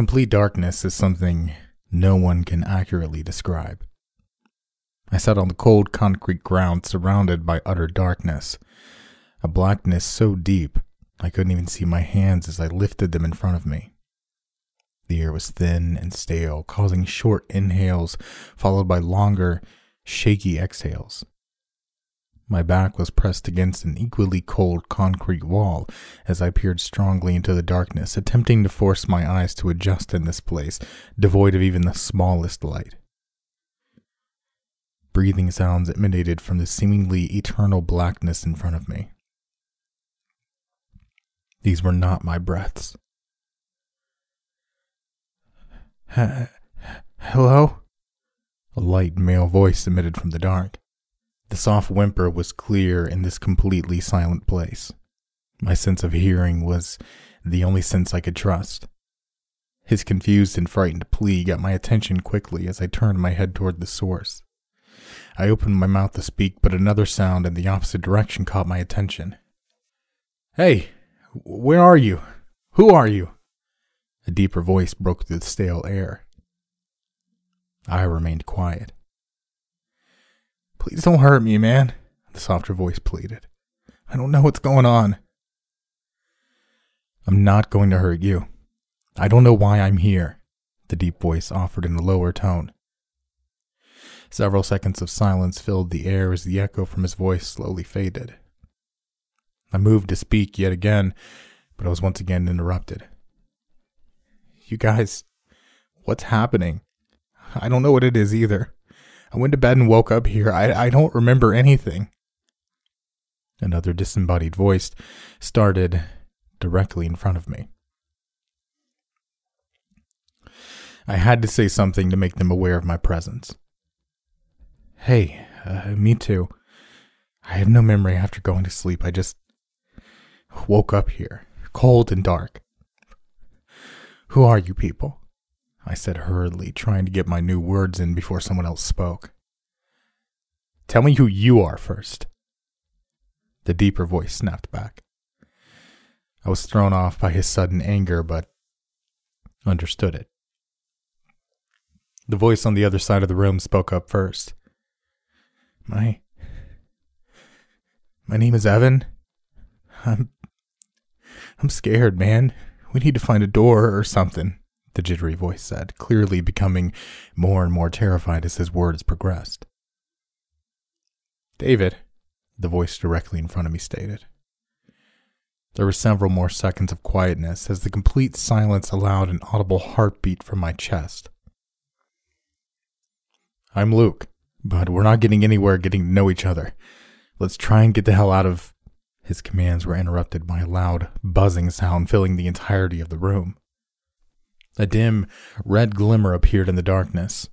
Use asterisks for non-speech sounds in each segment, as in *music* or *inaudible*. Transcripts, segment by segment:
Complete darkness is something no one can accurately describe. I sat on the cold concrete ground surrounded by utter darkness, a blackness so deep I couldn't even see my hands as I lifted them in front of me. The air was thin and stale, causing short inhales followed by longer, shaky exhales. My back was pressed against an equally cold concrete wall as I peered strongly into the darkness, attempting to force my eyes to adjust in this place, devoid of even the smallest light. Breathing sounds emanated from the seemingly eternal blackness in front of me. These were not my breaths. Hello? A light male voice emitted from the dark. The soft whimper was clear in this completely silent place. My sense of hearing was the only sense I could trust. His confused and frightened plea got my attention quickly as I turned my head toward the source. I opened my mouth to speak, but another sound in the opposite direction caught my attention. Hey, where are you? Who are you? A deeper voice broke through the stale air. I remained quiet. Please don't hurt me, man, the softer voice pleaded. I don't know what's going on. I'm not going to hurt you. I don't know why I'm here, the deep voice offered in a lower tone. Several seconds of silence filled the air as the echo from his voice slowly faded. I moved to speak yet again, but I was once again interrupted. You guys, what's happening? I don't know what it is either. I went to bed and woke up here. I, I don't remember anything. Another disembodied voice started directly in front of me. I had to say something to make them aware of my presence. Hey, uh, me too. I have no memory after going to sleep. I just woke up here, cold and dark. Who are you people? I said hurriedly, trying to get my new words in before someone else spoke. Tell me who you are first. The deeper voice snapped back. I was thrown off by his sudden anger, but understood it. The voice on the other side of the room spoke up first. My. My name is Evan. I'm. I'm scared, man. We need to find a door or something the jittery voice said, clearly becoming more and more terrified as his words progressed. David, the voice directly in front of me stated. There were several more seconds of quietness as the complete silence allowed an audible heartbeat from my chest. I'm Luke, but we're not getting anywhere getting to know each other. Let's try and get the hell out of. His commands were interrupted by a loud, buzzing sound filling the entirety of the room. A dim, red glimmer appeared in the darkness.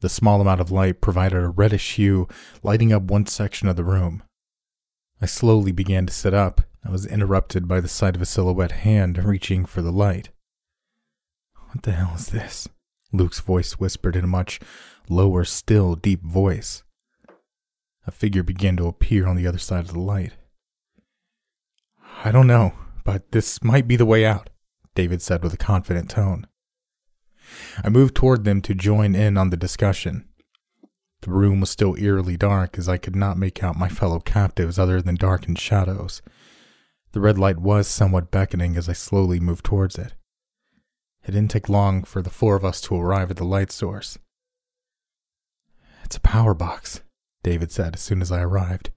The small amount of light provided a reddish hue, lighting up one section of the room. I slowly began to sit up. I was interrupted by the sight of a silhouette hand reaching for the light. What the hell is this? Luke's voice whispered in a much lower, still, deep voice. A figure began to appear on the other side of the light. I don't know, but this might be the way out, David said with a confident tone. I moved toward them to join in on the discussion. The room was still eerily dark as I could not make out my fellow captives other than darkened shadows. The red light was somewhat beckoning as I slowly moved towards it. It didn't take long for the four of us to arrive at the light source. It's a power box, David said as soon as I arrived.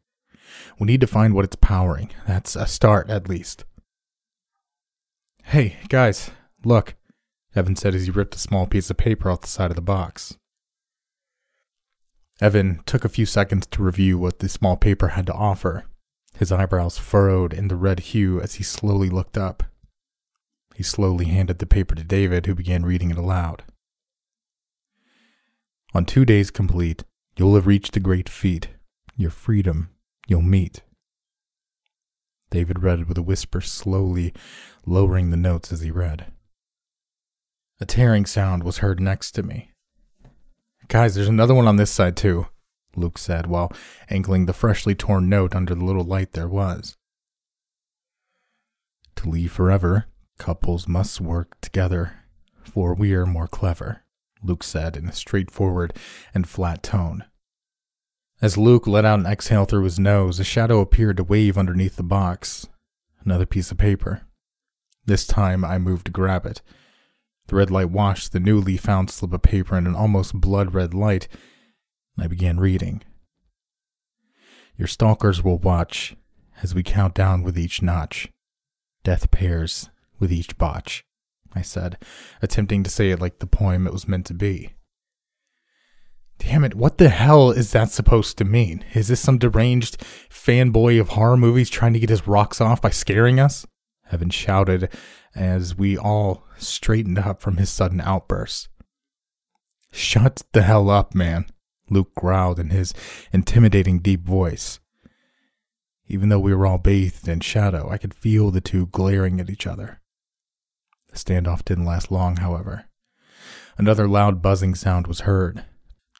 We need to find what it's powering. That's a start, at least. Hey, guys, look. Evan said as he ripped a small piece of paper off the side of the box. Evan took a few seconds to review what the small paper had to offer, his eyebrows furrowed in the red hue as he slowly looked up. He slowly handed the paper to David, who began reading it aloud. On two days complete, you'll have reached the great feat, your freedom you'll meet. David read it with a whisper, slowly lowering the notes as he read. A tearing sound was heard next to me. Guys, there's another one on this side too, Luke said while angling the freshly torn note under the little light there was. To leave forever, couples must work together. for we are more clever, Luke said in a straightforward and flat tone. As Luke let out an exhale through his nose, a shadow appeared to wave underneath the box. Another piece of paper. This time I moved to grab it. The red light washed the newly found slip of paper in an almost blood red light, and I began reading. Your stalkers will watch as we count down with each notch. Death pairs with each botch, I said, attempting to say it like the poem it was meant to be. Damn it, what the hell is that supposed to mean? Is this some deranged fanboy of horror movies trying to get his rocks off by scaring us? Evan shouted as we all straightened up from his sudden outburst. Shut the hell up, man, Luke growled in his intimidating deep voice. Even though we were all bathed in shadow, I could feel the two glaring at each other. The standoff didn't last long, however. Another loud buzzing sound was heard.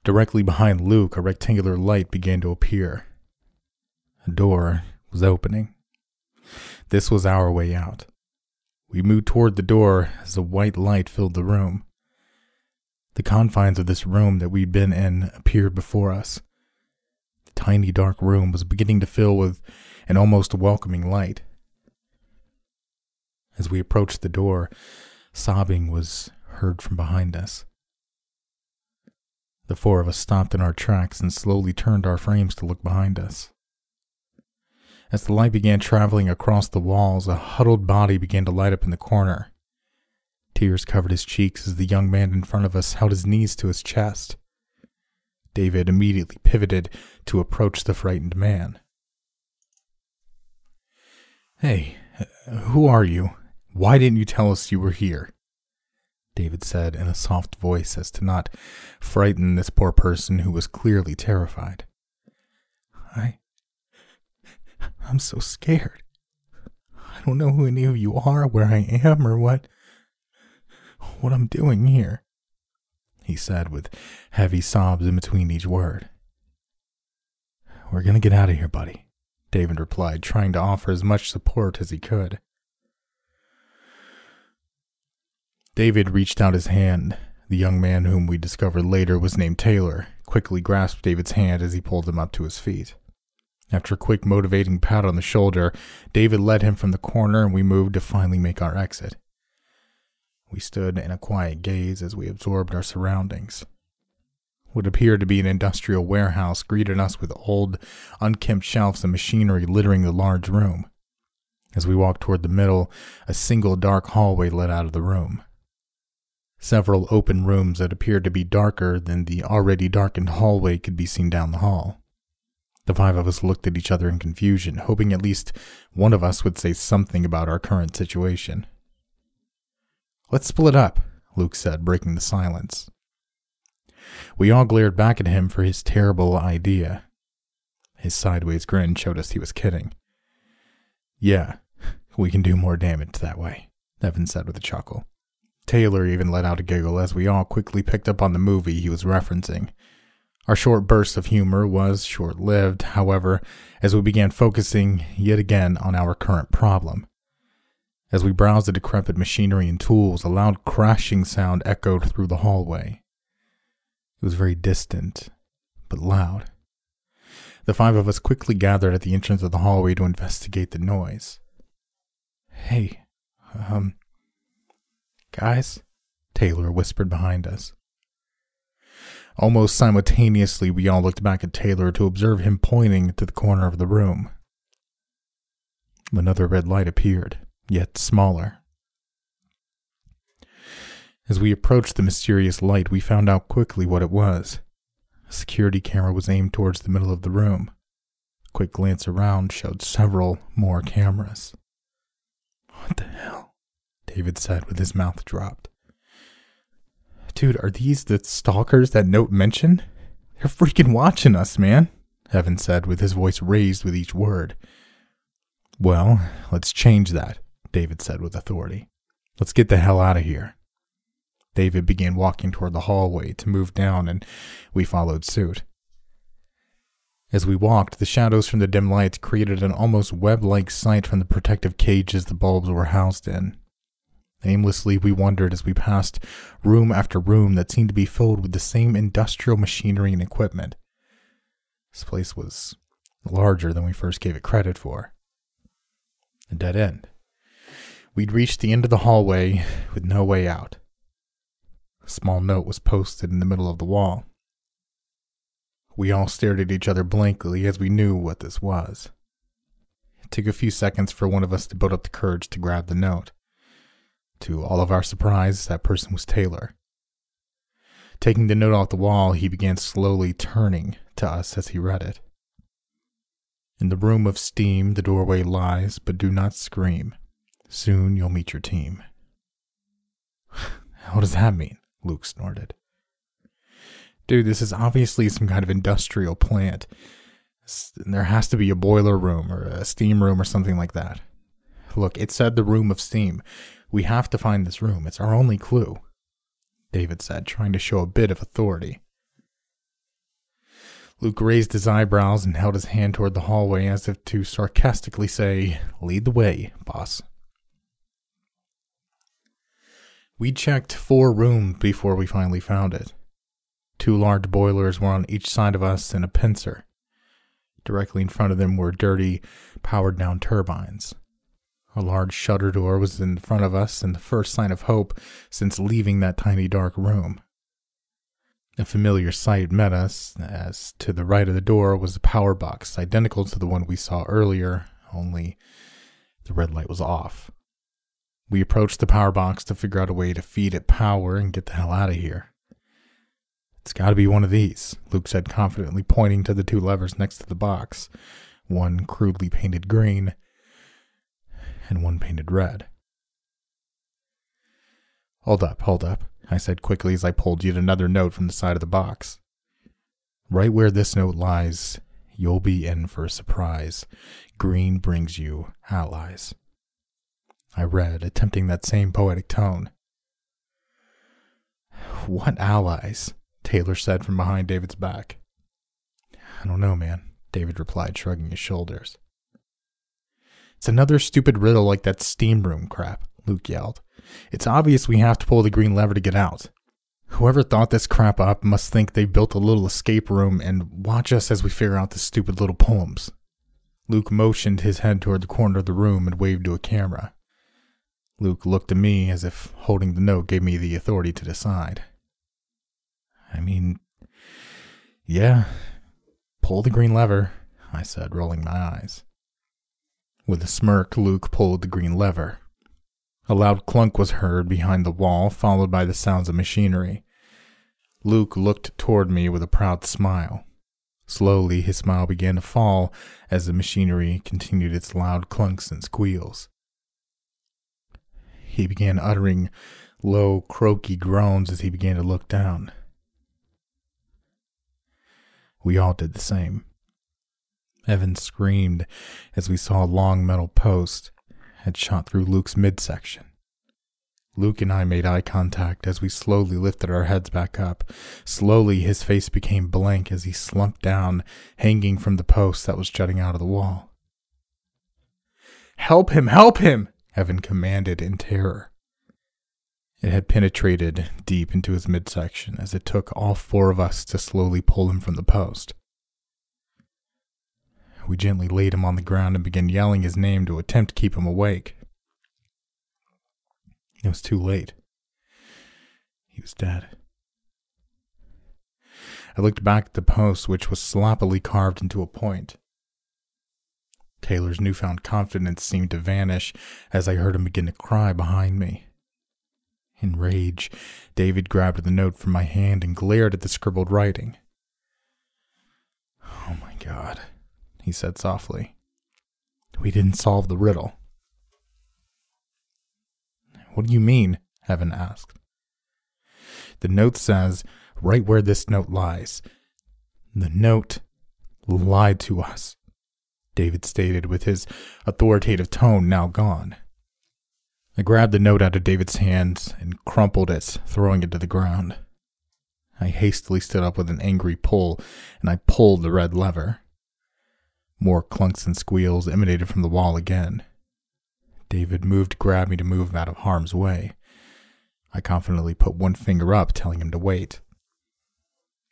Directly behind Luke, a rectangular light began to appear. A door was opening. This was our way out. We moved toward the door as a white light filled the room. The confines of this room that we'd been in appeared before us The tiny dark room was beginning to fill with an almost welcoming light. As we approached the door, sobbing was heard from behind us. The four of us stopped in our tracks and slowly turned our frames to look behind us. As the light began traveling across the walls, a huddled body began to light up in the corner. Tears covered his cheeks as the young man in front of us held his knees to his chest. David immediately pivoted to approach the frightened man. Hey, who are you? Why didn't you tell us you were here? David said in a soft voice as to not frighten this poor person who was clearly terrified. I. I'm so scared. I don't know who any of you are, where I am, or what. what I'm doing here he said with heavy sobs in between each word. We're to get out of here, buddy, David replied, trying to offer as much support as he could. David reached out his hand. The young man, whom we discovered later was named Taylor, quickly grasped David's hand as he pulled him up to his feet. After a quick motivating pat on the shoulder, David led him from the corner and we moved to finally make our exit. We stood in a quiet gaze as we absorbed our surroundings. What appeared to be an industrial warehouse greeted us with old, unkempt shelves and machinery littering the large room. As we walked toward the middle, a single dark hallway led out of the room. Several open rooms that appeared to be darker than the already darkened hallway could be seen down the hall. The five of us looked at each other in confusion, hoping at least one of us would say something about our current situation. Let's split up, Luke said, breaking the silence. We all glared back at him for his terrible idea. His sideways grin showed us he was kidding. Yeah, we can do more damage that way, Evan said with a chuckle. Taylor even let out a giggle as we all quickly picked up on the movie he was referencing. Our short burst of humor was short lived, however, as we began focusing yet again on our current problem. As we browsed the decrepit machinery and tools, a loud crashing sound echoed through the hallway. It was very distant, but loud. The five of us quickly gathered at the entrance of the hallway to investigate the noise. Hey, um, guys, Taylor whispered behind us. Almost simultaneously, we all looked back at Taylor to observe him pointing to the corner of the room. Another red light appeared yet smaller. As we approached the mysterious light, we found out quickly what it was. A security camera was aimed towards the middle of the room. A quick glance around showed several more cameras. What the hell? David said with his mouth dropped. Dude, are these the stalkers that note mentioned? They're freaking watching us, man, Evan said with his voice raised with each word. Well, let's change that. David said with authority. Let's get the hell out of here. David began walking toward the hallway to move down, and we followed suit. As we walked, the shadows from the dim lights created an almost web like sight from the protective cages the bulbs were housed in. Aimlessly, we wandered as we passed room after room that seemed to be filled with the same industrial machinery and equipment. This place was larger than we first gave it credit for. A dead end. We'd reached the end of the hallway with no way out. A small note was posted in the middle of the wall. We all stared at each other blankly as we knew what this was. It took a few seconds for one of us to build up the courage to grab the note. To all of our surprise, that person was Taylor. Taking the note off the wall, he began slowly turning to us as he read it. In the room of steam, the doorway lies, but do not scream. Soon you'll meet your team. *sighs* what does that mean? Luke snorted. Dude, this is obviously some kind of industrial plant. There has to be a boiler room or a steam room or something like that. Look, it said the room of steam. We have to find this room. It's our only clue. David said, trying to show a bit of authority. Luke raised his eyebrows and held his hand toward the hallway as if to sarcastically say, Lead the way, boss. We checked four rooms before we finally found it. Two large boilers were on each side of us and a pincer. Directly in front of them were dirty, powered down turbines. A large shutter door was in front of us, and the first sign of hope since leaving that tiny dark room. A familiar sight met us, as to the right of the door was a power box, identical to the one we saw earlier, only the red light was off. We approached the power box to figure out a way to feed it power and get the hell out of here. It's got to be one of these, Luke said confidently, pointing to the two levers next to the box, one crudely painted green and one painted red. Hold up, hold up, I said quickly as I pulled yet another note from the side of the box. Right where this note lies, you'll be in for a surprise. Green brings you allies. I read, attempting that same poetic tone. What allies? Taylor said from behind David's back. I don't know, man, David replied, shrugging his shoulders. It's another stupid riddle like that steam room crap, Luke yelled. It's obvious we have to pull the green lever to get out. Whoever thought this crap up must think they built a little escape room and watch us as we figure out the stupid little poems. Luke motioned his head toward the corner of the room and waved to a camera. Luke looked at me as if holding the note gave me the authority to decide. I mean, yeah, pull the green lever, I said, rolling my eyes. With a smirk, Luke pulled the green lever. A loud clunk was heard behind the wall, followed by the sounds of machinery. Luke looked toward me with a proud smile. Slowly, his smile began to fall as the machinery continued its loud clunks and squeals. He began uttering low, croaky groans as he began to look down. We all did the same. Evan screamed as we saw a long metal post had shot through Luke's midsection. Luke and I made eye contact as we slowly lifted our heads back up. Slowly, his face became blank as he slumped down, hanging from the post that was jutting out of the wall. Help him! Help him! Evan commanded in terror. It had penetrated deep into his midsection as it took all four of us to slowly pull him from the post. We gently laid him on the ground and began yelling his name to attempt to keep him awake. It was too late. He was dead. I looked back at the post, which was sloppily carved into a point. Taylor's newfound confidence seemed to vanish as I heard him begin to cry behind me. In rage, David grabbed the note from my hand and glared at the scribbled writing. Oh my god he said softly. We didn't solve the riddle. What do you mean? Evan asked. The note says, right where this note lies. The note lied to us, David stated with his authoritative tone now gone. I grabbed the note out of David's hands and crumpled it, throwing it to the ground. I hastily stood up with an angry pull, and I pulled the red lever. More clunks and squeals emanated from the wall again. David moved to grab me to move him out of harm's way. I confidently put one finger up, telling him to wait.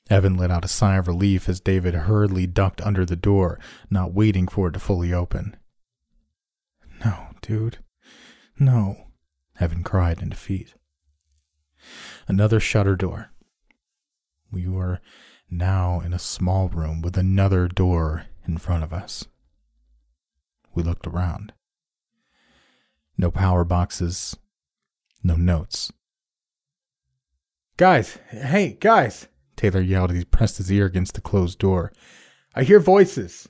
Evan let out a sigh of relief as David hurriedly ducked under the door, not waiting for it to fully open. No, dude. No, Evan cried in defeat. Another shutter door. We were now in a small room with another door in front of us. We looked around. No power boxes, no notes. Guys, hey, guys, Taylor yelled as he pressed his ear against the closed door. I hear voices.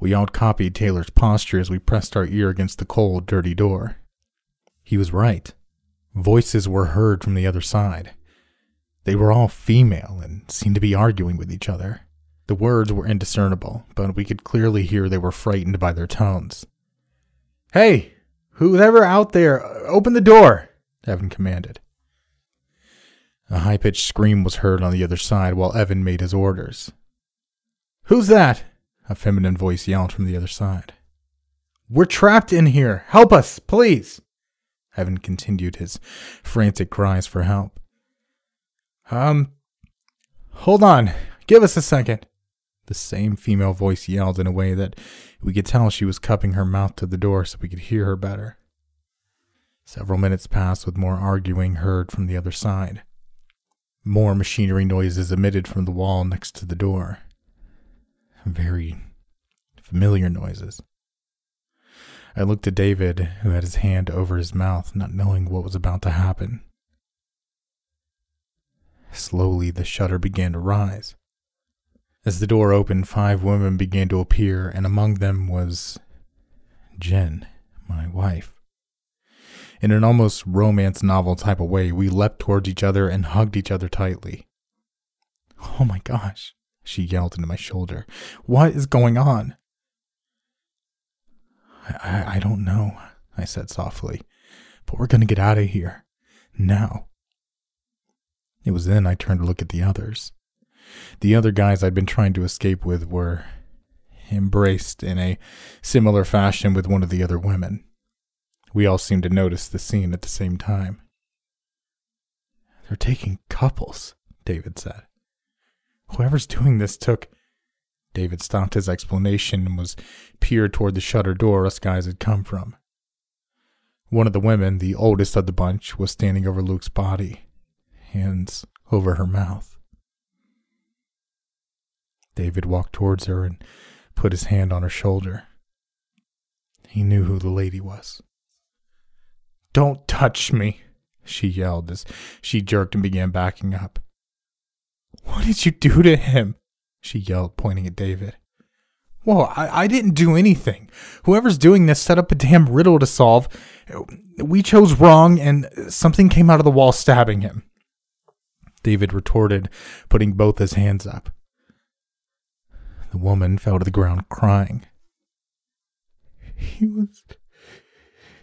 We all copied Taylor's posture as we pressed our ear against the cold, dirty door. He was right. Voices were heard from the other side. They were all female and seemed to be arguing with each other. The words were indiscernible, but we could clearly hear they were frightened by their tones. Hey, whoever out there, open the door, Evan commanded. A high pitched scream was heard on the other side while Evan made his orders. Who's that? A feminine voice yelled from the other side. We're trapped in here. Help us, please. Evan continued his frantic cries for help. Um, hold on. Give us a second. The same female voice yelled in a way that we could tell she was cupping her mouth to the door so we could hear her better. Several minutes passed with more arguing heard from the other side. More machinery noises emitted from the wall next to the door. Very familiar noises. I looked at David, who had his hand over his mouth, not knowing what was about to happen. Slowly, the shutter began to rise. As the door opened, five women began to appear, and among them was Jen, my wife. In an almost romance novel type of way, we leapt towards each other and hugged each other tightly. Oh my gosh, she yelled into my shoulder. What is going on? I, I don't know, I said softly, but we're going to get out of here. Now. It was then I turned to look at the others. The other guys I'd been trying to escape with were embraced in a similar fashion with one of the other women. We all seemed to notice the scene at the same time. They're taking couples, David said. Whoever's doing this took. David stopped his explanation and was peered toward the shutter door us guys had come from. One of the women, the oldest of the bunch, was standing over Luke's body, hands over her mouth. David walked towards her and put his hand on her shoulder. He knew who the lady was. Don't touch me, she yelled as she jerked and began backing up. What did you do to him? she yelled, pointing at David. Well, I, I didn't do anything. Whoever's doing this set up a damn riddle to solve. We chose wrong, and something came out of the wall stabbing him. David retorted, putting both his hands up. The woman fell to the ground crying. He was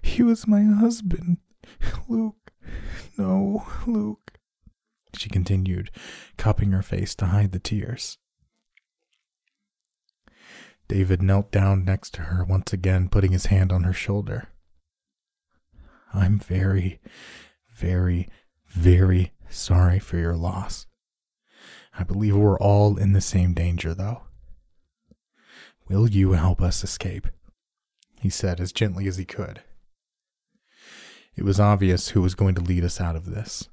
he was my husband. Luke. No, Luke. She continued, cupping her face to hide the tears. David knelt down next to her once again, putting his hand on her shoulder. I'm very, very, very sorry for your loss. I believe we're all in the same danger, though. Will you help us escape? He said as gently as he could. It was obvious who was going to lead us out of this.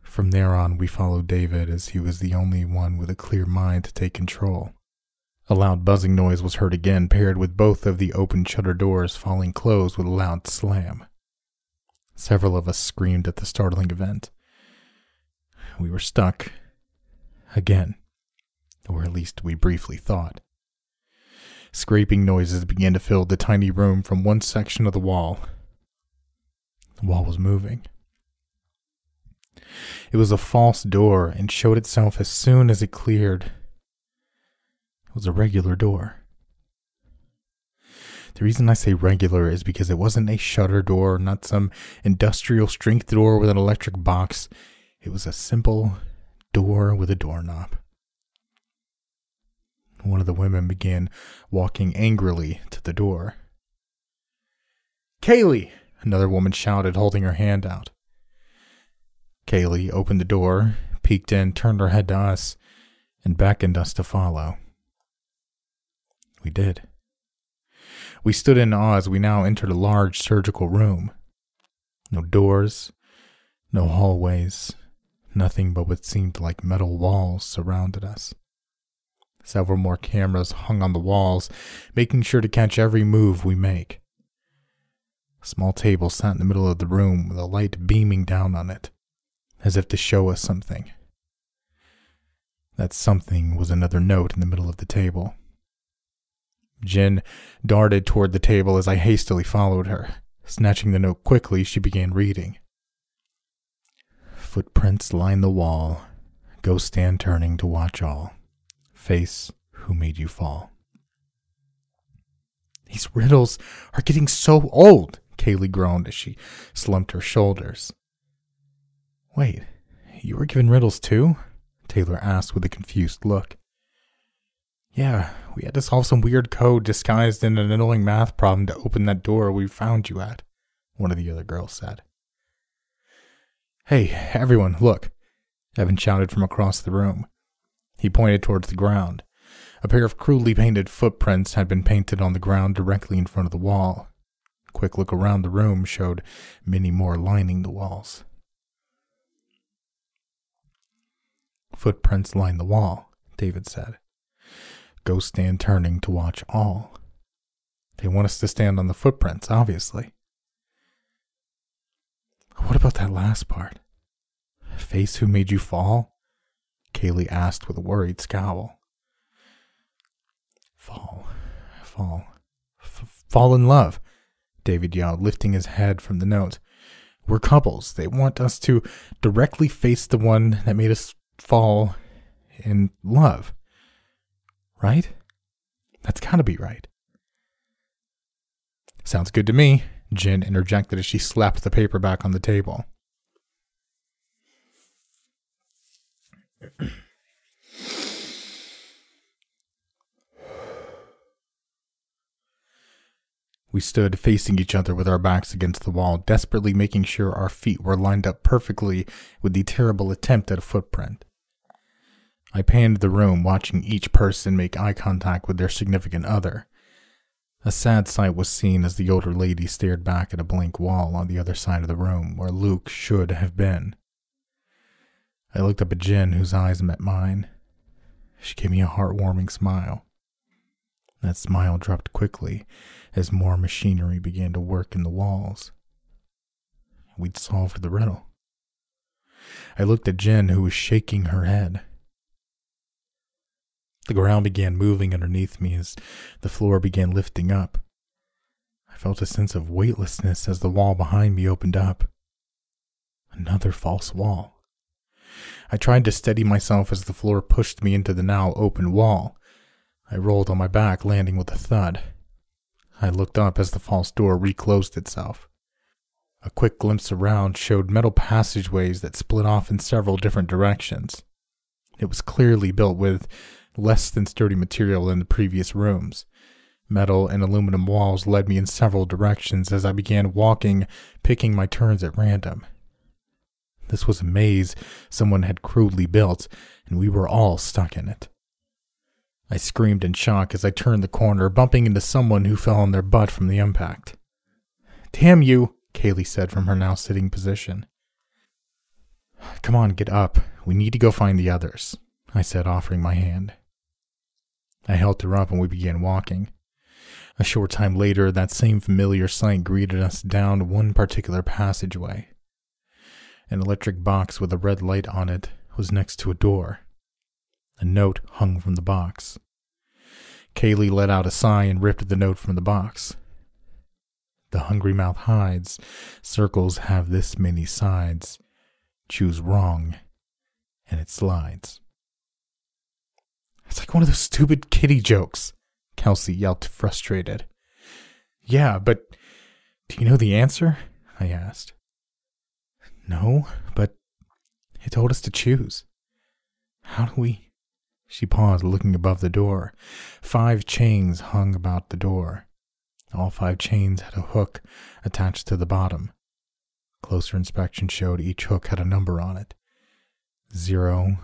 From there on, we followed David as he was the only one with a clear mind to take control. A loud buzzing noise was heard again, paired with both of the open shutter doors falling closed with a loud slam. Several of us screamed at the startling event. We were stuck. Again. Or at least we briefly thought. Scraping noises began to fill the tiny room from one section of the wall the wall was moving. It was a false door and showed itself as soon as it cleared. It was a regular door. The reason I say regular is because it wasn't a shutter door, not some industrial strength door with an electric box. It was a simple door with a doorknob. One of the women began walking angrily to the door. Kaylee! Another woman shouted, holding her hand out. Kaylee opened the door, peeked in, turned her head to us, and beckoned us to follow. We did. We stood in awe as we now entered a large surgical room. No doors, no hallways, nothing but what seemed like metal walls surrounded us. Several more cameras hung on the walls, making sure to catch every move we make. A small table sat in the middle of the room with a light beaming down on it, as if to show us something. That something was another note in the middle of the table. Jen darted toward the table as I hastily followed her. Snatching the note quickly, she began reading. Footprints line the wall. Go stand turning to watch all. Face who made you fall. These riddles are getting so old, Kaylee groaned as she slumped her shoulders. Wait, you were given riddles too? Taylor asked with a confused look. Yeah, we had to solve some weird code disguised in an annoying math problem to open that door we found you at, one of the other girls said. Hey, everyone, look, Evan shouted from across the room. He pointed towards the ground. A pair of crudely painted footprints had been painted on the ground directly in front of the wall. A quick look around the room showed many more lining the walls. Footprints line the wall, David said. Go stand turning to watch all. They want us to stand on the footprints, obviously. What about that last part? Face who made you fall? Kaylee asked with a worried scowl. Fall, fall, F- fall in love, David yelled, lifting his head from the note. We're couples. They want us to directly face the one that made us fall in love. Right? That's gotta be right. Sounds good to me, Jen interjected as she slapped the paper back on the table. We stood facing each other with our backs against the wall, desperately making sure our feet were lined up perfectly with the terrible attempt at a footprint. I panned the room, watching each person make eye contact with their significant other. A sad sight was seen as the older lady stared back at a blank wall on the other side of the room where Luke should have been. I looked up at Jen, whose eyes met mine. She gave me a heartwarming smile. That smile dropped quickly as more machinery began to work in the walls. We'd solved the riddle. I looked at Jen, who was shaking her head. The ground began moving underneath me as the floor began lifting up. I felt a sense of weightlessness as the wall behind me opened up. Another false wall. I tried to steady myself as the floor pushed me into the now open wall. I rolled on my back, landing with a thud. I looked up as the false door reclosed itself. A quick glimpse around showed metal passageways that split off in several different directions. It was clearly built with less than sturdy material than the previous rooms. Metal and aluminum walls led me in several directions as I began walking, picking my turns at random. This was a maze someone had crudely built, and we were all stuck in it. I screamed in shock as I turned the corner, bumping into someone who fell on their butt from the impact. Damn you, Kaylee said from her now sitting position. Come on, get up. We need to go find the others, I said, offering my hand. I helped her up and we began walking. A short time later, that same familiar sight greeted us down one particular passageway. An electric box with a red light on it was next to a door. A note hung from the box. Kaylee let out a sigh and ripped the note from the box. The hungry mouth hides. Circles have this many sides. Choose wrong, and it slides. It's like one of those stupid kitty jokes, Kelsey yelped, frustrated. Yeah, but do you know the answer? I asked. No, but it told us to choose. How do we? She paused, looking above the door. Five chains hung about the door. All five chains had a hook attached to the bottom. Closer inspection showed each hook had a number on it. Zero,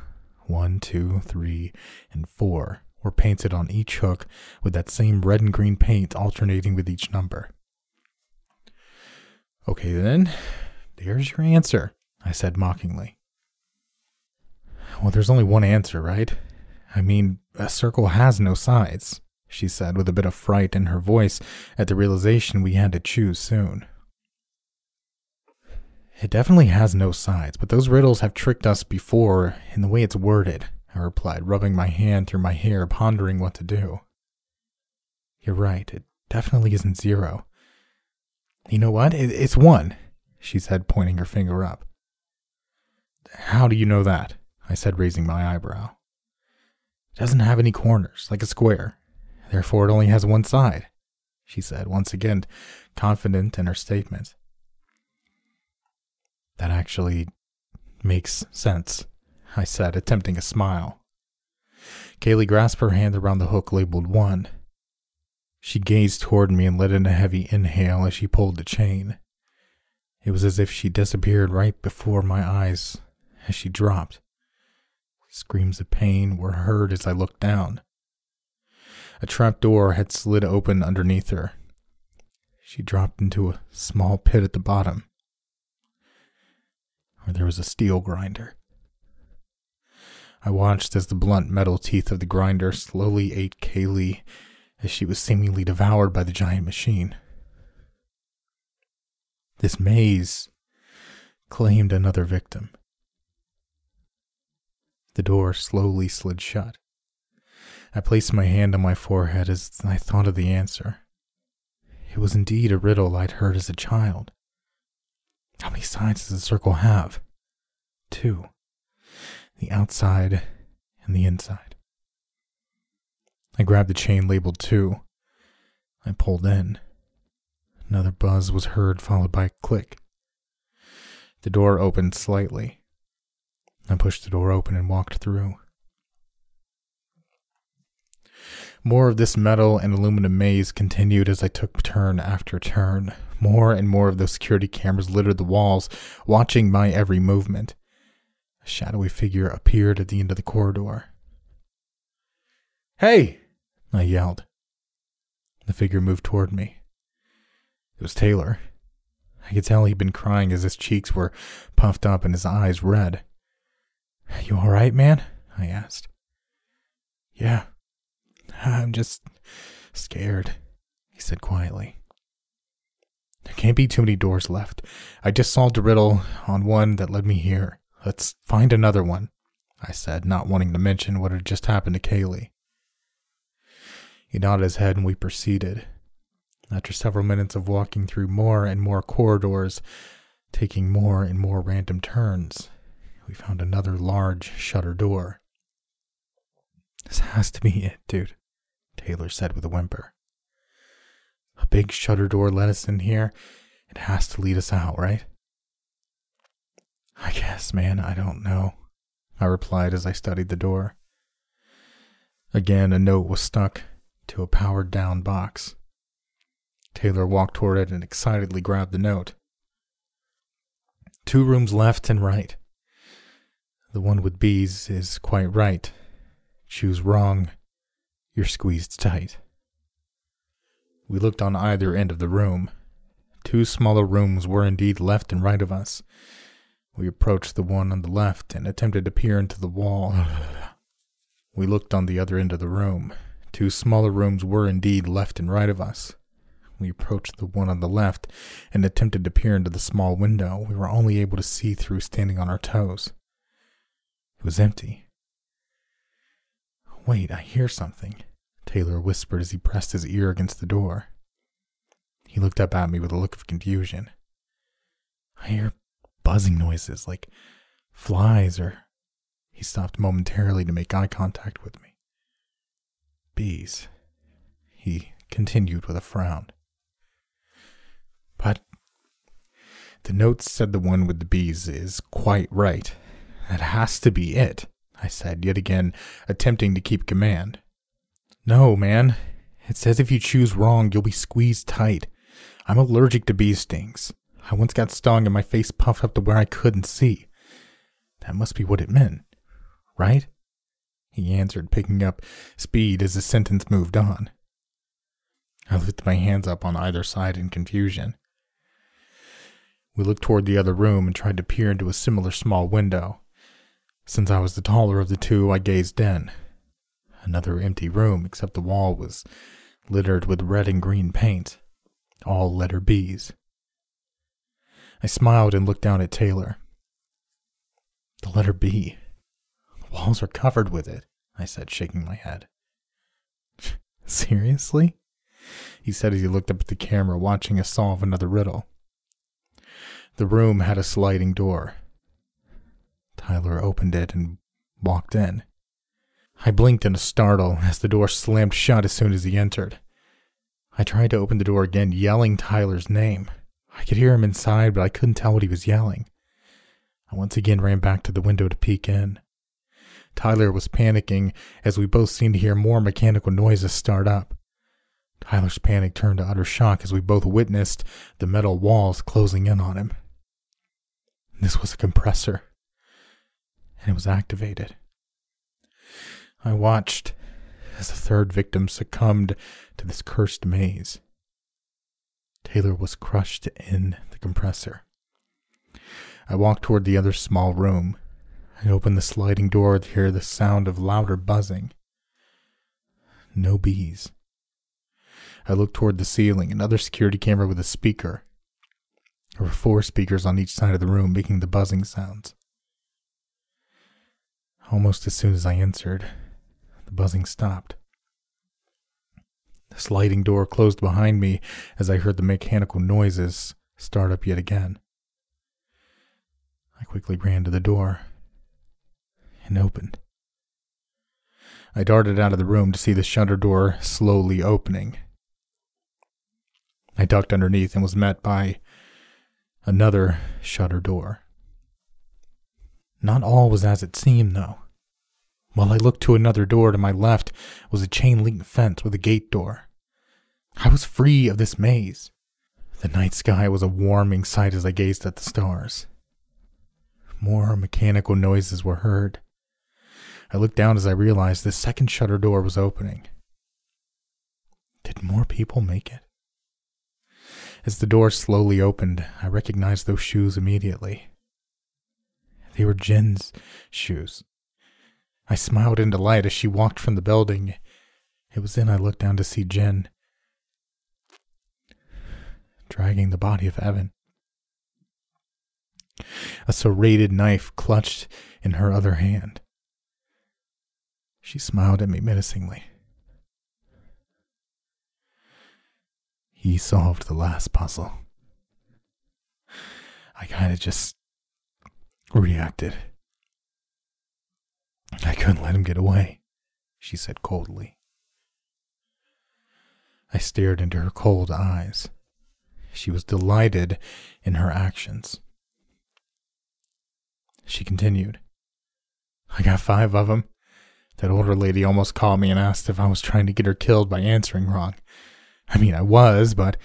one, two, three, and four were painted on each hook with that same red and green paint alternating with each number. Okay, then, there's your answer, I said mockingly. Well, there's only one answer, right? I mean, a circle has no sides, she said with a bit of fright in her voice at the realization we had to choose soon. It definitely has no sides, but those riddles have tricked us before in the way it's worded, I replied, rubbing my hand through my hair, pondering what to do. You're right, it definitely isn't zero. You know what? It's one, she said, pointing her finger up. How do you know that? I said, raising my eyebrow. It doesn't have any corners, like a square. Therefore, it only has one side, she said, once again confident in her statement. That actually makes sense, I said, attempting a smile. Kaylee grasped her hand around the hook labeled one. She gazed toward me and let in a heavy inhale as she pulled the chain. It was as if she disappeared right before my eyes as she dropped. Screams of pain were heard as I looked down. A trap door had slid open underneath her. She dropped into a small pit at the bottom, where there was a steel grinder. I watched as the blunt metal teeth of the grinder slowly ate Kaylee as she was seemingly devoured by the giant machine. This maze claimed another victim. The door slowly slid shut. I placed my hand on my forehead as I thought of the answer. It was indeed a riddle I'd heard as a child. How many sides does a circle have? Two. The outside and the inside. I grabbed the chain labeled two. I pulled in. Another buzz was heard, followed by a click. The door opened slightly. I pushed the door open and walked through. More of this metal and aluminum maze continued as I took turn after turn. More and more of those security cameras littered the walls, watching my every movement. A shadowy figure appeared at the end of the corridor. Hey! I yelled. The figure moved toward me. It was Taylor. I could tell he'd been crying as his cheeks were puffed up and his eyes red. You all right, man? I asked. Yeah. I'm just scared, he said quietly. There can't be too many doors left. I just solved a riddle on one that led me here. Let's find another one, I said, not wanting to mention what had just happened to Kaylee. He nodded his head and we proceeded. After several minutes of walking through more and more corridors, taking more and more random turns, we found another large shutter door. This has to be it, dude, Taylor said with a whimper. A big shutter door let us in here. It has to lead us out, right? I guess, man, I don't know, I replied as I studied the door. Again, a note was stuck to a powered down box. Taylor walked toward it and excitedly grabbed the note. Two rooms left and right. The one with bees is quite right. Choose wrong, you're squeezed tight. We looked on either end of the room. Two smaller rooms were indeed left and right of us. We approached the one on the left and attempted to peer into the wall. we looked on the other end of the room. Two smaller rooms were indeed left and right of us. We approached the one on the left and attempted to peer into the small window we were only able to see through standing on our toes. It was empty. Wait, I hear something, Taylor whispered as he pressed his ear against the door. He looked up at me with a look of confusion. I hear buzzing noises like flies or. He stopped momentarily to make eye contact with me. Bees, he continued with a frown. But the note said the one with the bees is quite right. That has to be it, I said, yet again attempting to keep command. No, man, It says if you choose wrong, you'll be squeezed tight. I'm allergic to bee stings. I once got stung and my face puffed up to where I couldn't see. That must be what it meant, right? He answered, picking up speed as the sentence moved on. I lifted my hands up on either side in confusion. We looked toward the other room and tried to peer into a similar small window. Since I was the taller of the two, I gazed in. Another empty room, except the wall was littered with red and green paint, all letter B's. I smiled and looked down at Taylor. The letter B. The walls are covered with it, I said, shaking my head. *laughs* Seriously? He said as he looked up at the camera, watching us solve another riddle. The room had a sliding door. Tyler opened it and walked in. I blinked in a startle as the door slammed shut as soon as he entered. I tried to open the door again, yelling Tyler's name. I could hear him inside, but I couldn't tell what he was yelling. I once again ran back to the window to peek in. Tyler was panicking as we both seemed to hear more mechanical noises start up. Tyler's panic turned to utter shock as we both witnessed the metal walls closing in on him. This was a compressor, and it was activated. I watched as the third victim succumbed to this cursed maze. Taylor was crushed in the compressor. I walked toward the other small room. I opened the sliding door to hear the sound of louder buzzing. No bees. I looked toward the ceiling, another security camera with a speaker. There were four speakers on each side of the room making the buzzing sounds. Almost as soon as I entered, the buzzing stopped. The sliding door closed behind me as I heard the mechanical noises start up yet again. I quickly ran to the door and opened. I darted out of the room to see the shutter door slowly opening. I ducked underneath and was met by another shutter door. Not all was as it seemed, though. While I looked to another door to my left was a chain link fence with a gate door. I was free of this maze. The night sky was a warming sight as I gazed at the stars. More mechanical noises were heard. I looked down as I realized the second shutter door was opening. Did more people make it? As the door slowly opened, I recognized those shoes immediately. They were Jen's shoes. I smiled in delight as she walked from the building. It was then I looked down to see Jen dragging the body of Evan. A serrated knife clutched in her other hand. She smiled at me menacingly. He solved the last puzzle. I kind of just reacted. I couldn't let him get away, she said coldly. I stared into her cold eyes. She was delighted in her actions. She continued, I got five of them. That older lady almost called me and asked if I was trying to get her killed by answering wrong. I mean, I was, but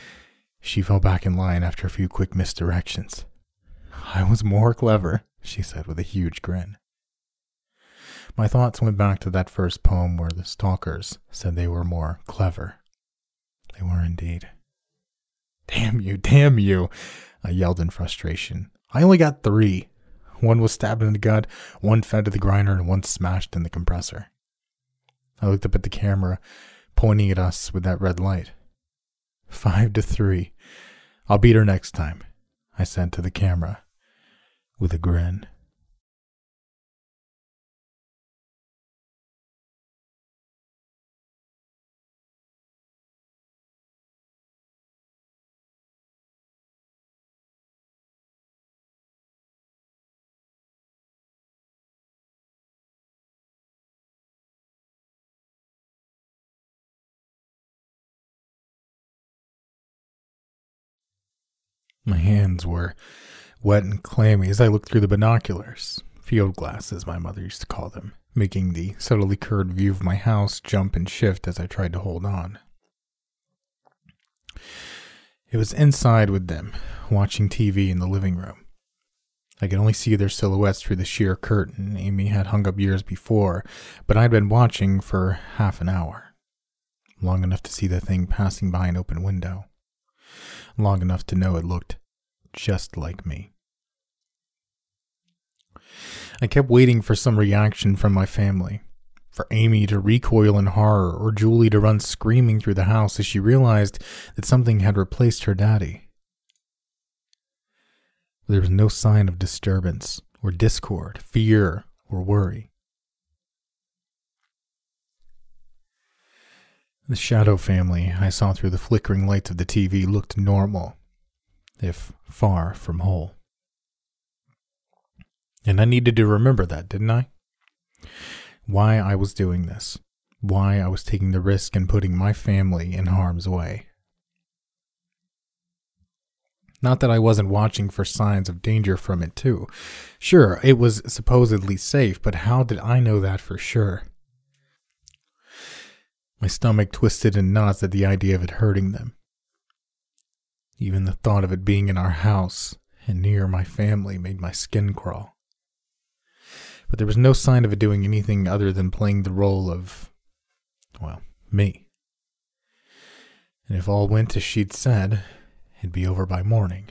she fell back in line after a few quick misdirections. I was more clever, she said with a huge grin. My thoughts went back to that first poem where the stalkers said they were more clever. They were indeed. Damn you, damn you, I yelled in frustration. I only got three. One was stabbed in the gut, one fed to the grinder, and one smashed in the compressor. I looked up at the camera, pointing at us with that red light. Five to three. I'll beat her next time, I said to the camera with a grin. My hands were wet and clammy as I looked through the binoculars, field glasses, my mother used to call them, making the subtly curved view of my house jump and shift as I tried to hold on. It was inside with them, watching TV in the living room. I could only see their silhouettes through the sheer curtain Amy had hung up years before, but I'd been watching for half an hour. Long enough to see the thing passing by an open window. Long enough to know it looked just like me. I kept waiting for some reaction from my family, for Amy to recoil in horror or Julie to run screaming through the house as she realized that something had replaced her daddy. There was no sign of disturbance or discord, fear or worry. The shadow family I saw through the flickering lights of the TV looked normal, if far from whole. And I needed to remember that, didn't I? why I was doing this, why I was taking the risk and putting my family in harm's way. Not that I wasn't watching for signs of danger from it, too. Sure, it was supposedly safe, but how did I know that for sure? My stomach twisted in knots at the idea of it hurting them. Even the thought of it being in our house and near my family made my skin crawl but there was no sign of it doing anything other than playing the role of, well, me. And if all went as she'd said, it'd be over by morning.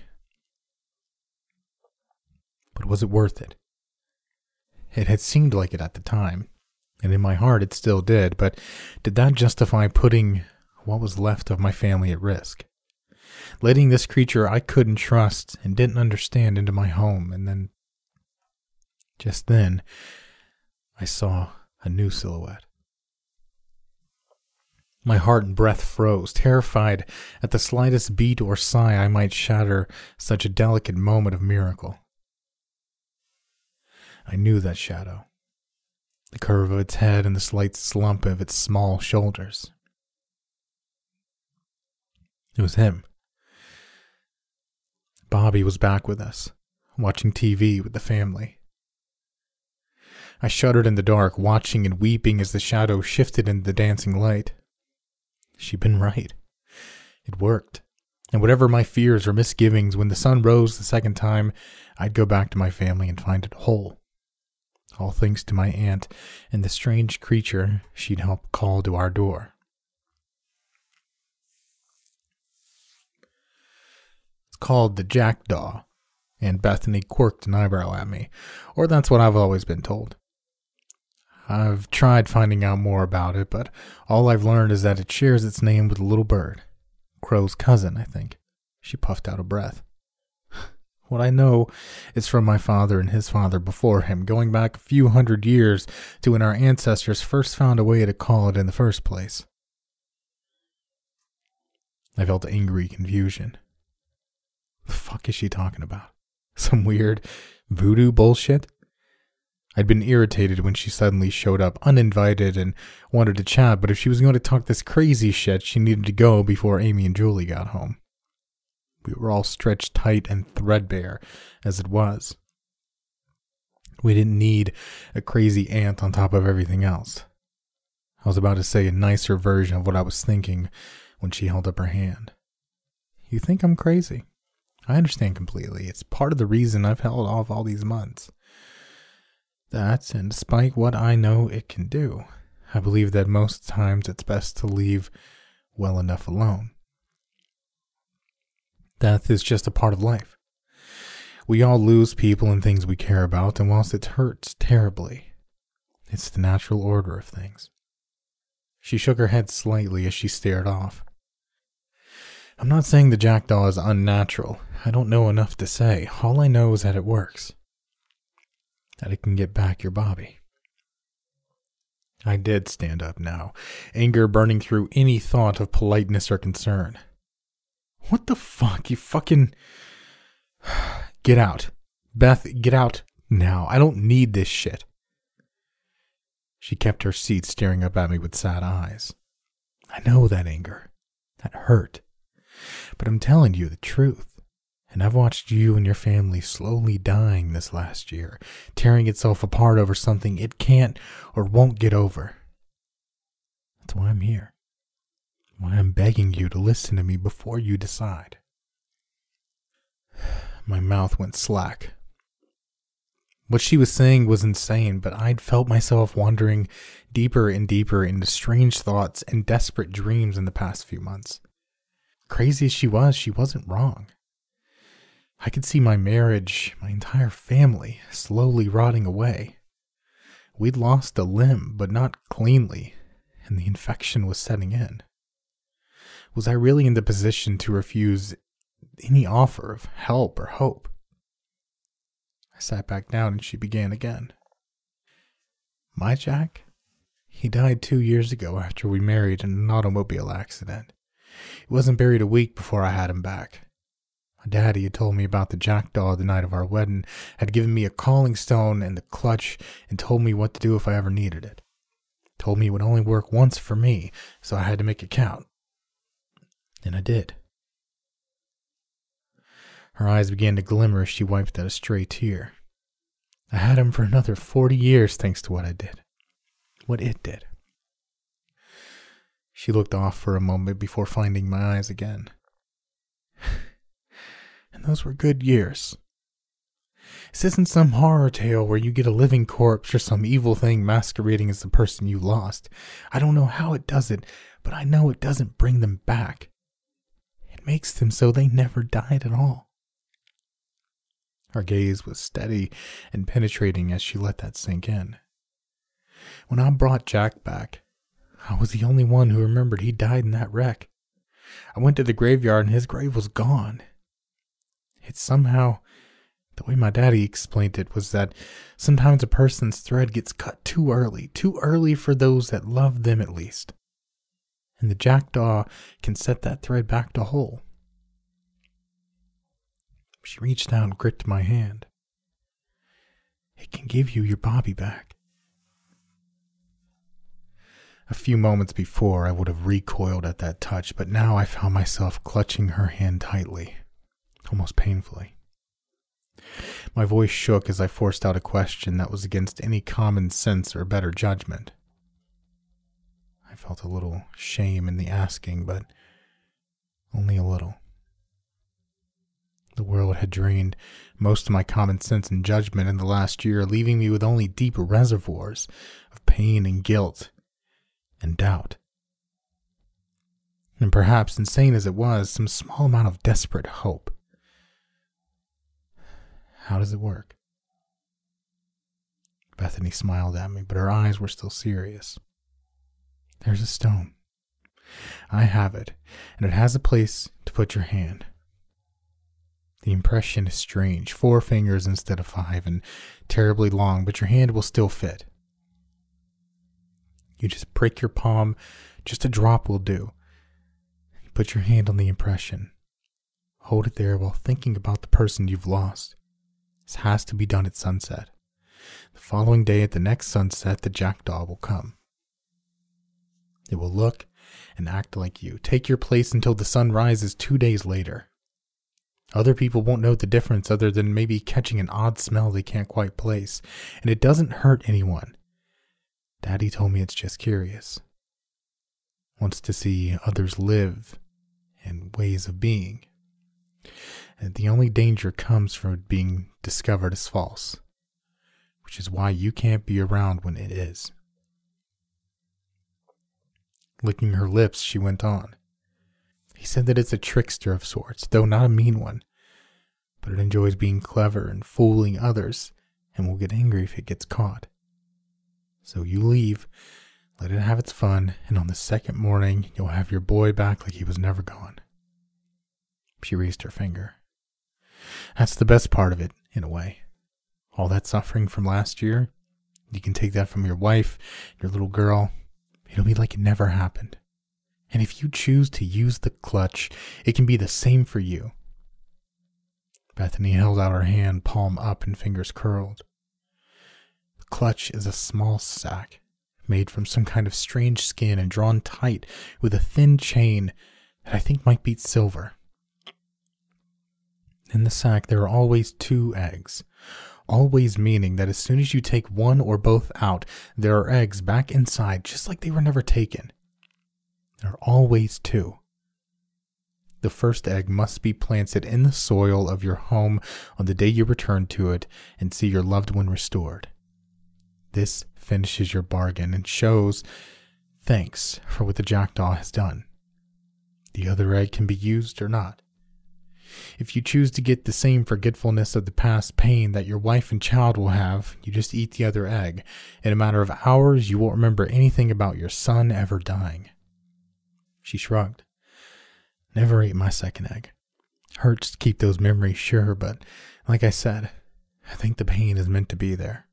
But was it worth it? It had seemed like it at the time, and in my heart it still did, but did that justify putting what was left of my family at risk? Letting this creature I couldn't trust and didn't understand into my home, and then just then, I saw a new silhouette. My heart and breath froze, terrified at the slightest beat or sigh I might shatter such a delicate moment of miracle. I knew that shadow, the curve of its head and the slight slump of its small shoulders. It was him. Bobby was back with us, watching TV with the family. I shuddered in the dark, watching and weeping as the shadow shifted into the dancing light. She'd been right. It worked. And whatever my fears or misgivings, when the sun rose the second time, I'd go back to my family and find it whole. All thanks to my aunt and the strange creature she'd helped call to our door. It's called the jackdaw, and Bethany quirked an eyebrow at me, or that's what I've always been told. I've tried finding out more about it, but all I've learned is that it shares its name with a little bird. Crow's cousin, I think. She puffed out a breath. What I know is from my father and his father before him, going back a few hundred years to when our ancestors first found a way to call it in the first place. I felt angry confusion. The fuck is she talking about? *laughs* Some weird voodoo bullshit? I'd been irritated when she suddenly showed up uninvited and wanted to chat, but if she was going to talk this crazy shit, she needed to go before Amy and Julie got home. We were all stretched tight and threadbare as it was. We didn't need a crazy aunt on top of everything else. I was about to say a nicer version of what I was thinking when she held up her hand. You think I'm crazy? I understand completely. It's part of the reason I've held off all these months that, and despite what I know it can do, I believe that most times it's best to leave well enough alone. Death is just a part of life. We all lose people and things we care about, and whilst it hurts terribly, it's the natural order of things. She shook her head slightly as she stared off. I'm not saying the jackdaw is unnatural. I don't know enough to say. All I know is that it works that it can get back your Bobby. I did stand up now, anger burning through any thought of politeness or concern. What the fuck? You fucking. *sighs* Get out. Beth, get out now. I don't need this shit. She kept her seat, staring up at me with sad eyes. I know that anger. That hurt. But I'm telling you the truth. And I've watched you and your family slowly dying this last year, tearing itself apart over something it can't or won't get over. That's why I'm here. Why I'm begging you to listen to me before you decide. *sighs* My mouth went slack. What she was saying was insane, but I'd felt myself wandering deeper and deeper into strange thoughts and desperate dreams in the past few months. Crazy as she was, she wasn't wrong. I could see my marriage, my entire family, slowly rotting away. We'd lost a limb, but not cleanly, and the infection was setting in. Was I really in the position to refuse any offer of help or hope? I sat back down and she began again. My Jack? He died two years ago after we married in an automobile accident. He wasn't buried a week before I had him back. My daddy had told me about the jackdaw the night of our wedding, had given me a calling stone and the clutch, and told me what to do if I ever needed it. Told me it would only work once for me, so I had to make it count. And I did. Her eyes began to glimmer as she wiped out a stray tear. I had him for another forty years thanks to what I did. What it did. She looked off for a moment before finding my eyes again. *sighs* and those were good years. This isn't some horror tale where you get a living corpse or some evil thing masquerading as the person you lost. I don't know how it does it, but I know it doesn't bring them back. Makes them so they never died at all. Her gaze was steady and penetrating as she let that sink in. When I brought Jack back, I was the only one who remembered he died in that wreck. I went to the graveyard and his grave was gone. It somehow, the way my daddy explained it was that sometimes a person's thread gets cut too early, too early for those that love them at least. And the jackdaw can set that thread back to whole. She reached out and gripped my hand. It can give you your Bobby back. A few moments before, I would have recoiled at that touch, but now I found myself clutching her hand tightly, almost painfully. My voice shook as I forced out a question that was against any common sense or better judgment. I felt a little shame in the asking, but only a little. The world had drained most of my common sense and judgment in the last year, leaving me with only deep reservoirs of pain and guilt and doubt. And perhaps, insane as it was, some small amount of desperate hope. How does it work? Bethany smiled at me, but her eyes were still serious. There's a stone. I have it, and it has a place to put your hand. The impression is strange four fingers instead of five, and terribly long, but your hand will still fit. You just prick your palm, just a drop will do. put your hand on the impression. Hold it there while thinking about the person you've lost. This has to be done at sunset. The following day, at the next sunset, the jackdaw will come. It will look and act like you. Take your place until the sun rises two days later. Other people won't know the difference other than maybe catching an odd smell they can't quite place, and it doesn't hurt anyone. Daddy told me it's just curious. Wants to see others live and ways of being. And the only danger comes from being discovered as false, which is why you can't be around when it is. Licking her lips, she went on. He said that it's a trickster of sorts, though not a mean one, but it enjoys being clever and fooling others and will get angry if it gets caught. So you leave, let it have its fun, and on the second morning, you'll have your boy back like he was never gone. She raised her finger. That's the best part of it, in a way. All that suffering from last year, you can take that from your wife, your little girl. It'll be like it never happened. And if you choose to use the clutch, it can be the same for you. Bethany held out her hand, palm up and fingers curled. The clutch is a small sack made from some kind of strange skin and drawn tight with a thin chain that I think might beat silver. In the sack, there are always two eggs, always meaning that as soon as you take one or both out, there are eggs back inside just like they were never taken. There are always two. The first egg must be planted in the soil of your home on the day you return to it and see your loved one restored. This finishes your bargain and shows thanks for what the jackdaw has done. The other egg can be used or not. If you choose to get the same forgetfulness of the past pain that your wife and child will have, you just eat the other egg. In a matter of hours, you won't remember anything about your son ever dying. She shrugged. Never ate my second egg. Hurts to keep those memories, sure, but like I said, I think the pain is meant to be there.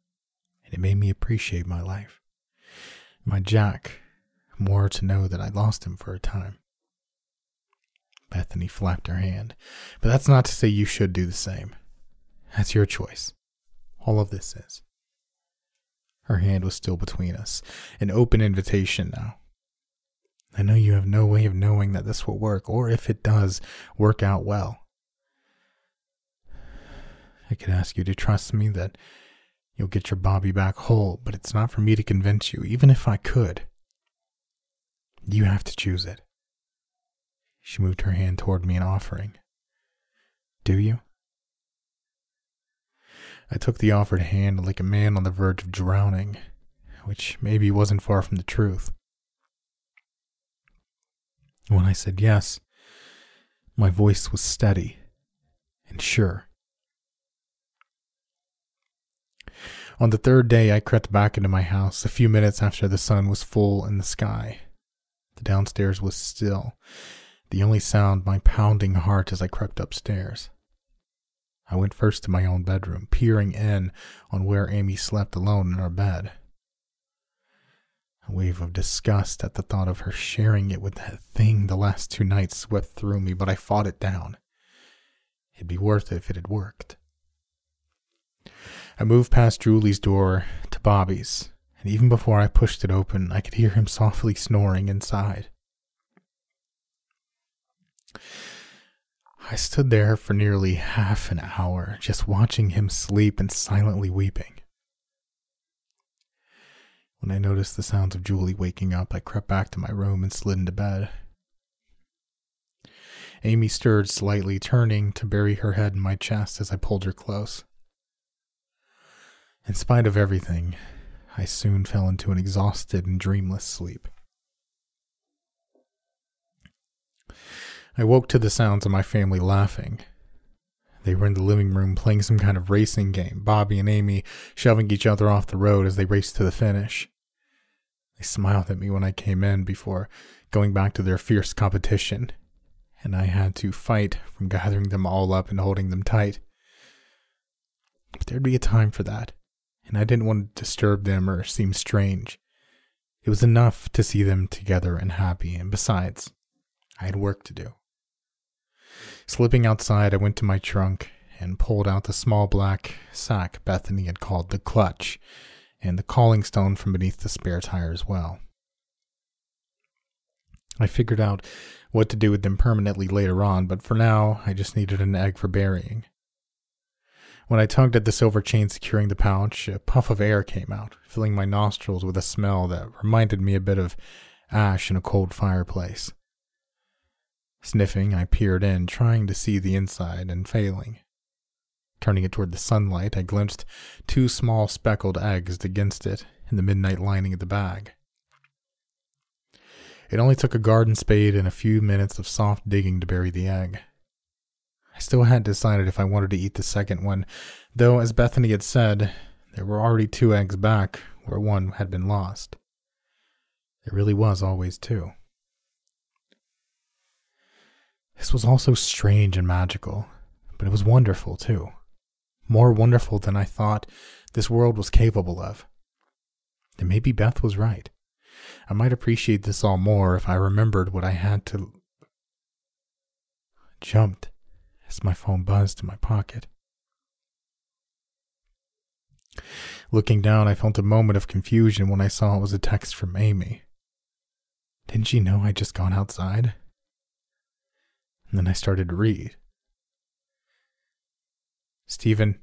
And it made me appreciate my life. My Jack, more to know that I lost him for a time. Bethany flapped her hand. But that's not to say you should do the same. That's your choice. All of this is. Her hand was still between us, an open invitation now. I know you have no way of knowing that this will work, or if it does, work out well. I could ask you to trust me that you'll get your Bobby back whole, but it's not for me to convince you, even if I could. You have to choose it. She moved her hand toward me in offering. Do you? I took the offered hand like a man on the verge of drowning, which maybe wasn't far from the truth. When I said yes, my voice was steady and sure. On the third day, I crept back into my house a few minutes after the sun was full in the sky. The downstairs was still, the only sound my pounding heart as I crept upstairs. I went first to my own bedroom, peering in on where Amy slept alone in her bed. A wave of disgust at the thought of her sharing it with that thing the last two nights swept through me, but I fought it down. It'd be worth it if it had worked. I moved past Julie's door to Bobby's, and even before I pushed it open, I could hear him softly snoring inside. I stood there for nearly half an hour, just watching him sleep and silently weeping. When I noticed the sounds of Julie waking up, I crept back to my room and slid into bed. Amy stirred slightly, turning to bury her head in my chest as I pulled her close. In spite of everything, I soon fell into an exhausted and dreamless sleep. I woke to the sounds of my family laughing. They were in the living room playing some kind of racing game, Bobby and Amy shoving each other off the road as they raced to the finish. They smiled at me when I came in before going back to their fierce competition, and I had to fight from gathering them all up and holding them tight. But there'd be a time for that, and I didn't want to disturb them or seem strange. It was enough to see them together and happy, and besides, I had work to do. Slipping outside, I went to my trunk and pulled out the small black sack Bethany had called the clutch and the calling stone from beneath the spare tire as well. I figured out what to do with them permanently later on, but for now, I just needed an egg for burying. When I tugged at the silver chain securing the pouch, a puff of air came out, filling my nostrils with a smell that reminded me a bit of ash in a cold fireplace. Sniffing, I peered in, trying to see the inside, and failing. Turning it toward the sunlight, I glimpsed two small speckled eggs against it in the midnight lining of the bag. It only took a garden spade and a few minutes of soft digging to bury the egg. I still hadn't decided if I wanted to eat the second one, though, as Bethany had said, there were already two eggs back where one had been lost. There really was always two. This was also strange and magical, but it was wonderful too. More wonderful than I thought this world was capable of. And maybe Beth was right. I might appreciate this all more if I remembered what I had to. Jumped as my phone buzzed in my pocket. Looking down, I felt a moment of confusion when I saw it was a text from Amy. Didn't she know I'd just gone outside? And then I started to read. Stephen,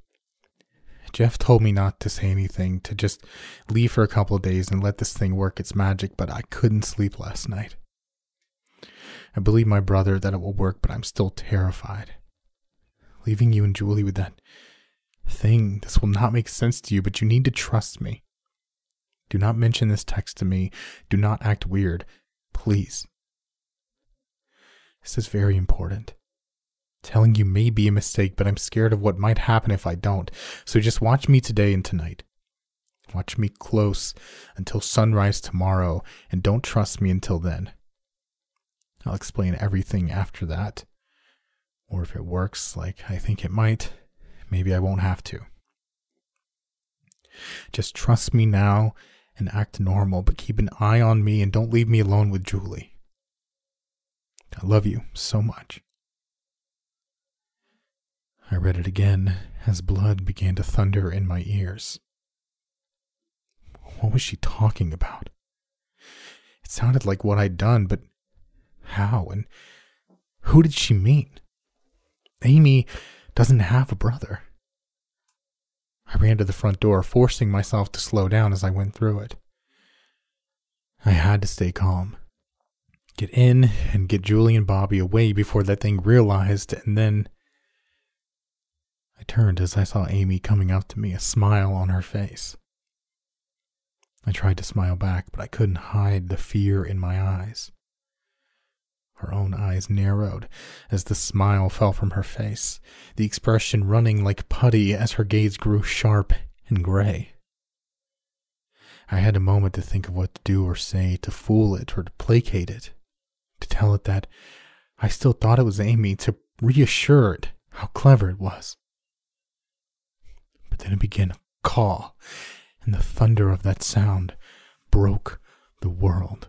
Jeff told me not to say anything, to just leave for a couple of days and let this thing work its magic, but I couldn't sleep last night. I believe my brother that it will work, but I'm still terrified. Leaving you and Julie with that thing, this will not make sense to you, but you need to trust me. Do not mention this text to me. Do not act weird. Please. This is very important. Telling you may be a mistake, but I'm scared of what might happen if I don't. So just watch me today and tonight. Watch me close until sunrise tomorrow, and don't trust me until then. I'll explain everything after that. Or if it works like I think it might, maybe I won't have to. Just trust me now and act normal, but keep an eye on me and don't leave me alone with Julie. I love you so much. I read it again as blood began to thunder in my ears. What was she talking about? It sounded like what I'd done, but how and who did she mean? Amy doesn't have a brother. I ran to the front door, forcing myself to slow down as I went through it. I had to stay calm. Get in and get Julie and Bobby away before that thing realized, and then. I turned as I saw Amy coming up to me, a smile on her face. I tried to smile back, but I couldn't hide the fear in my eyes. Her own eyes narrowed as the smile fell from her face, the expression running like putty as her gaze grew sharp and gray. I had a moment to think of what to do or say to fool it or to placate it, to tell it that I still thought it was Amy, to reassure it how clever it was. But then it began a call, and the thunder of that sound broke the world.